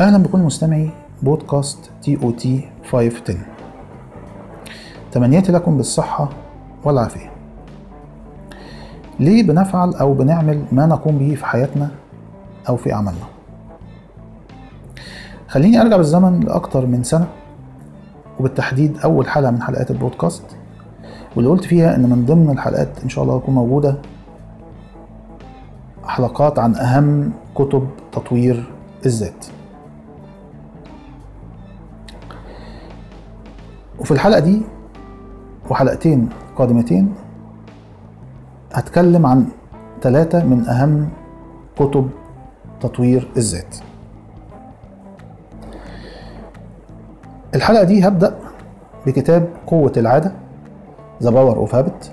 أهلا بكل مستمعي بودكاست TOT 510 تمنياتي لكم بالصحة والعافية. ليه بنفعل أو بنعمل ما نقوم به في حياتنا أو في أعمالنا؟ خليني أرجع بالزمن لأكتر من سنة وبالتحديد أول حلقة من حلقات البودكاست واللي قلت فيها إن من ضمن الحلقات إن شاء الله تكون موجودة حلقات عن أهم كتب تطوير الذات. وفي الحلقة دي وحلقتين قادمتين هتكلم عن ثلاثة من أهم كتب تطوير الذات. الحلقة دي هبدأ بكتاب قوة العادة The Power of Habit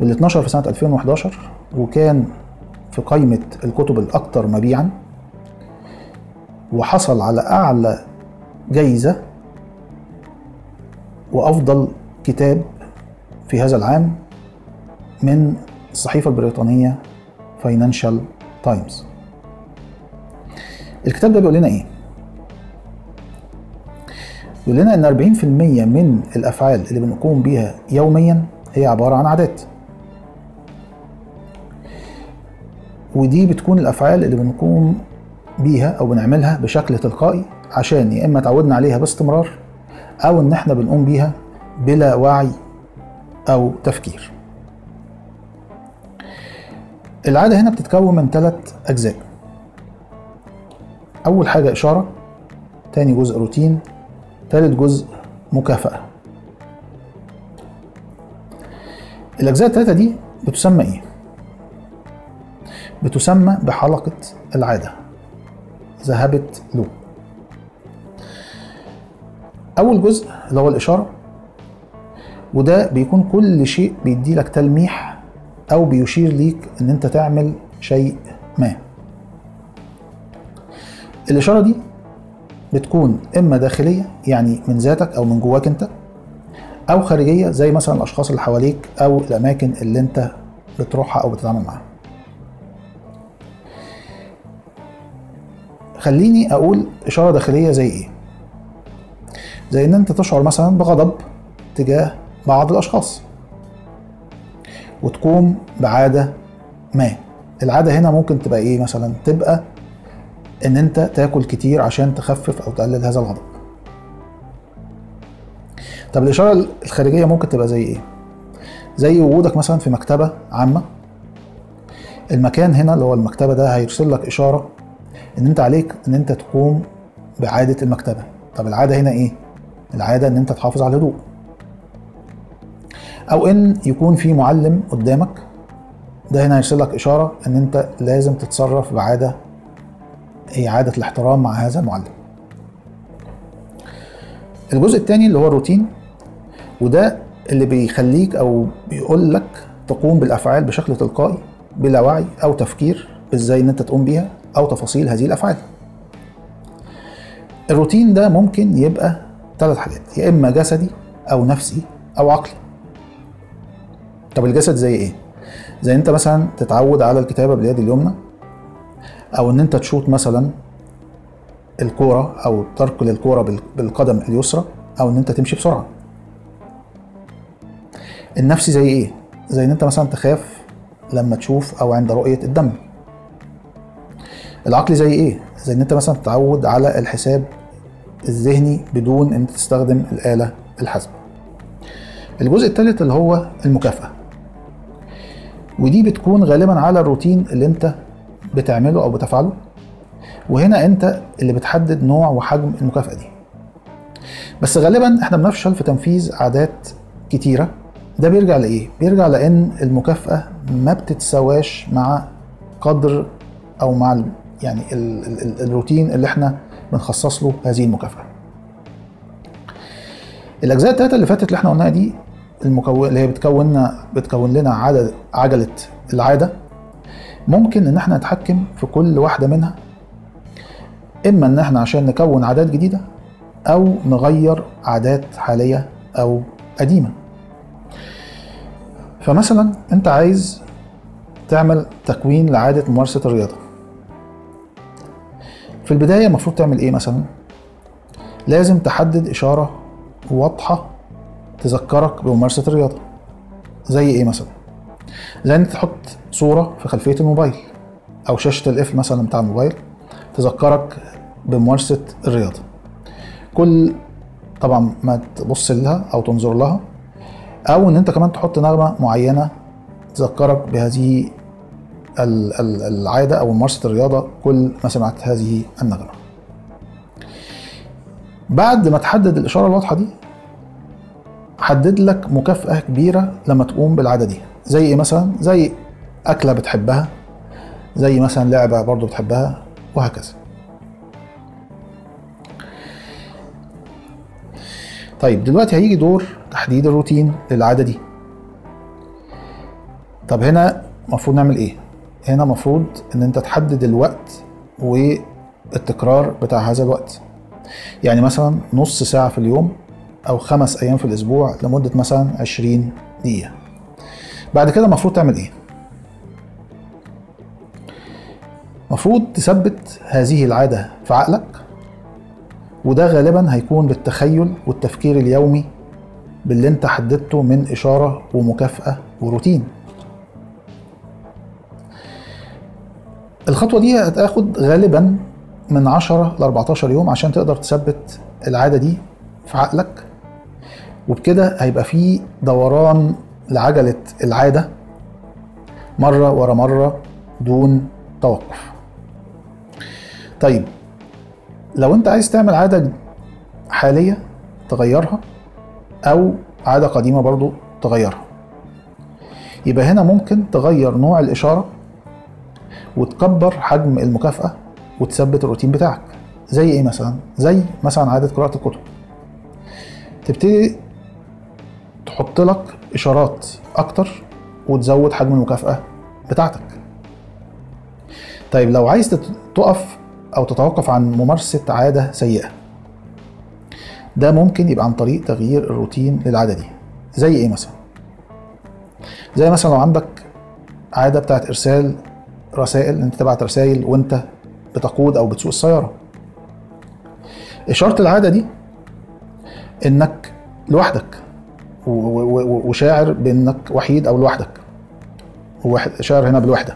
واللي اتنشر في سنة 2011 وكان في قائمة الكتب الأكثر مبيعا وحصل على أعلى جايزة وأفضل كتاب في هذا العام من الصحيفة البريطانية فاينانشال تايمز الكتاب ده بيقول لنا إيه؟ بيقول لنا إن 40% من الأفعال اللي بنقوم بيها يوميا هي عبارة عن عادات ودي بتكون الأفعال اللي بنقوم بيها أو بنعملها بشكل تلقائي عشان يا إما اتعودنا عليها باستمرار أو إن إحنا بنقوم بيها بلا وعي أو تفكير. العادة هنا بتتكون من ثلاث أجزاء. أول حاجة إشارة تاني جزء روتين تالت جزء مكافأة. الأجزاء الثلاثة دي بتسمى إيه؟ بتسمى بحلقة العادة. ذهبت له أول جزء اللي هو الإشارة وده بيكون كل شيء بيديلك تلميح أو بيشير ليك إن أنت تعمل شيء ما. الإشارة دي بتكون إما داخلية يعني من ذاتك أو من جواك أنت أو خارجية زي مثلا الأشخاص اللي حواليك أو الأماكن اللي أنت بتروحها أو بتتعامل معاها. خليني أقول إشارة داخلية زي إيه؟ زي إن أنت تشعر مثلا بغضب تجاه بعض الأشخاص. وتقوم بعادة ما. العادة هنا ممكن تبقى إيه مثلا؟ تبقى إن أنت تاكل كتير عشان تخفف أو تقلل هذا الغضب. طب الإشارة الخارجية ممكن تبقى زي إيه؟ زي وجودك مثلا في مكتبة عامة. المكان هنا اللي هو المكتبة ده هيرسل لك إشارة إن أنت عليك إن أنت تقوم بعادة المكتبة. طب العادة هنا إيه؟ العادة إن أنت تحافظ على الهدوء. أو إن يكون في معلم قدامك ده هنا هيرسل لك إشارة إن أنت لازم تتصرف بعادة هي عادة الاحترام مع هذا المعلم. الجزء الثاني اللي هو الروتين وده اللي بيخليك أو بيقول لك تقوم بالأفعال بشكل تلقائي بلا وعي أو تفكير إزاي إن أنت تقوم بيها أو تفاصيل هذه الأفعال. الروتين ده ممكن يبقى ثلاث حاجات. يا إما جسدي أو نفسي أو عقلي. طب الجسد زي إيه؟ زي أنت مثلا تتعود على الكتابة باليد اليمنى أو إن أنت تشوط مثلا الكورة أو تركل الكوره بالقدم اليسرى أو إن أنت تمشي بسرعة. النفسي زي إيه؟ زي إن أنت مثلا تخاف لما تشوف أو عند رؤية الدم. العقلي زي إيه؟ زي إن أنت مثلا تتعود على الحساب الذهني بدون إن تستخدم الآلة الحاسبة. الجزء الثالث اللي هو المكافأة. ودي بتكون غالبا على الروتين اللي أنت بتعمله أو بتفعله. وهنا أنت اللي بتحدد نوع وحجم المكافأة دي. بس غالبا إحنا بنفشل في تنفيذ عادات كتيرة. ده بيرجع لإيه؟ بيرجع لأن المكافأة ما بتتساواش مع قدر أو مع يعني ال ال الروتين اللي إحنا بنخصص له هذه المكافأة. الأجزاء التلاتة اللي فاتت اللي إحنا قلناها دي المكون اللي هي بتكون بتكون لنا عدد عجلة العادة. ممكن إن إحنا نتحكم في كل واحدة منها إما إن إحنا عشان نكون عادات جديدة أو نغير عادات حالية أو قديمة. فمثلا أنت عايز تعمل تكوين لعادة ممارسة الرياضة. في البداية المفروض تعمل إيه مثلا؟ لازم تحدد إشارة واضحة تذكرك بممارسة الرياضة. زي إيه مثلا؟ زي انك تحط صورة في خلفية الموبايل أو شاشة القفل مثلا بتاع الموبايل تذكرك بممارسة الرياضة. كل طبعا ما تبص لها أو تنظر لها أو إن أنت كمان تحط نغمة معينة تذكرك بهذه ال- ال- العادة أو ممارسة الرياضة كل ما سمعت هذه النغمة. بعد ما تحدد الإشارة الواضحة دي حدد لك مكافأة كبيرة لما تقوم بالعادة دي. زي إيه مثلا؟ زي أكلة بتحبها زي مثلا لعبة برضو بتحبها وهكذا. طيب دلوقتي هيجي دور تحديد الروتين للعادة دي. طب هنا المفروض نعمل إيه؟ هنا المفروض إن أنت تحدد الوقت والتكرار بتاع هذا الوقت. يعني مثلا نص ساعة في اليوم أو خمس أيام في الأسبوع لمدة مثلا 20 دقيقة. بعد كده المفروض تعمل إيه؟ المفروض تثبت هذه العادة في عقلك وده غالبا هيكون بالتخيل والتفكير اليومي باللي أنت حددته من إشارة ومكافأة وروتين. الخطوة دي هتاخد غالبا من 10 ل 14 يوم عشان تقدر تثبت العادة دي في عقلك. وبكده هيبقى في دوران لعجلة العادة مرة ورا مرة دون توقف. طيب لو انت عايز تعمل عادة حالية تغيرها أو عادة قديمة برضو تغيرها يبقى هنا ممكن تغير نوع الإشارة وتكبر حجم المكافأة وتثبت الروتين بتاعك. زي إيه مثلا؟ زي مثلا عادة قراءة الكتب. تبتدي تحط لك إشارات أكتر وتزود حجم المكافأة بتاعتك. طيب لو عايز تقف أو تتوقف عن ممارسة عادة سيئة ده ممكن يبقى عن طريق تغيير الروتين للعادة دي. زي إيه مثلا؟ زي مثلا لو عندك عادة بتاعت إرسال رسائل أنت تبعت رسائل وأنت بتقود أو بتسوق السيارة. إشارة العادة دي إنك لوحدك وشاعر بإنك وحيد أو لوحدك. شاعر هنا بالوحدة.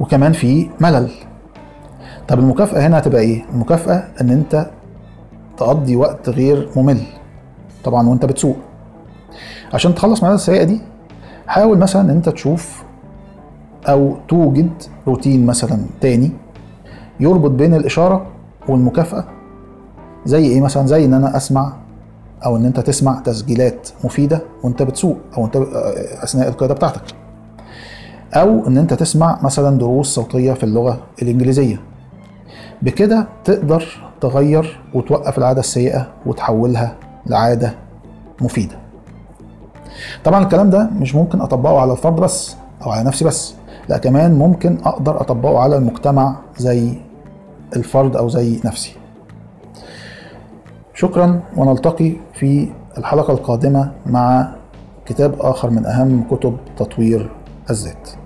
وكمان في ملل. طب المكافأة هنا هتبقى إيه؟ المكافأة إن أنت تقضي وقت غير ممل طبعا وأنت بتسوق. عشان تخلص من العادة السيئة دي حاول مثلا إن أنت تشوف أو توجد روتين مثلا تاني يربط بين الإشارة والمكافأة. زي إيه مثلا؟ زي إن أنا أسمع أو إن أنت تسمع تسجيلات مفيدة وأنت بتسوق أو أنت أثناء القياده بتاعتك. أو إن أنت تسمع مثلا دروس صوتية في اللغة الإنجليزية. بكده تقدر تغير وتوقف العادة السيئة وتحولها لعادة مفيدة. طبعا الكلام ده مش ممكن أطبقه على الفرد بس أو على نفسي بس لا كمان ممكن أقدر أطبقه على المجتمع زي الفرد أو زي نفسي. شكرا ونلتقي في الحلقة القادمة مع كتاب آخر من أهم كتب تطوير الذات.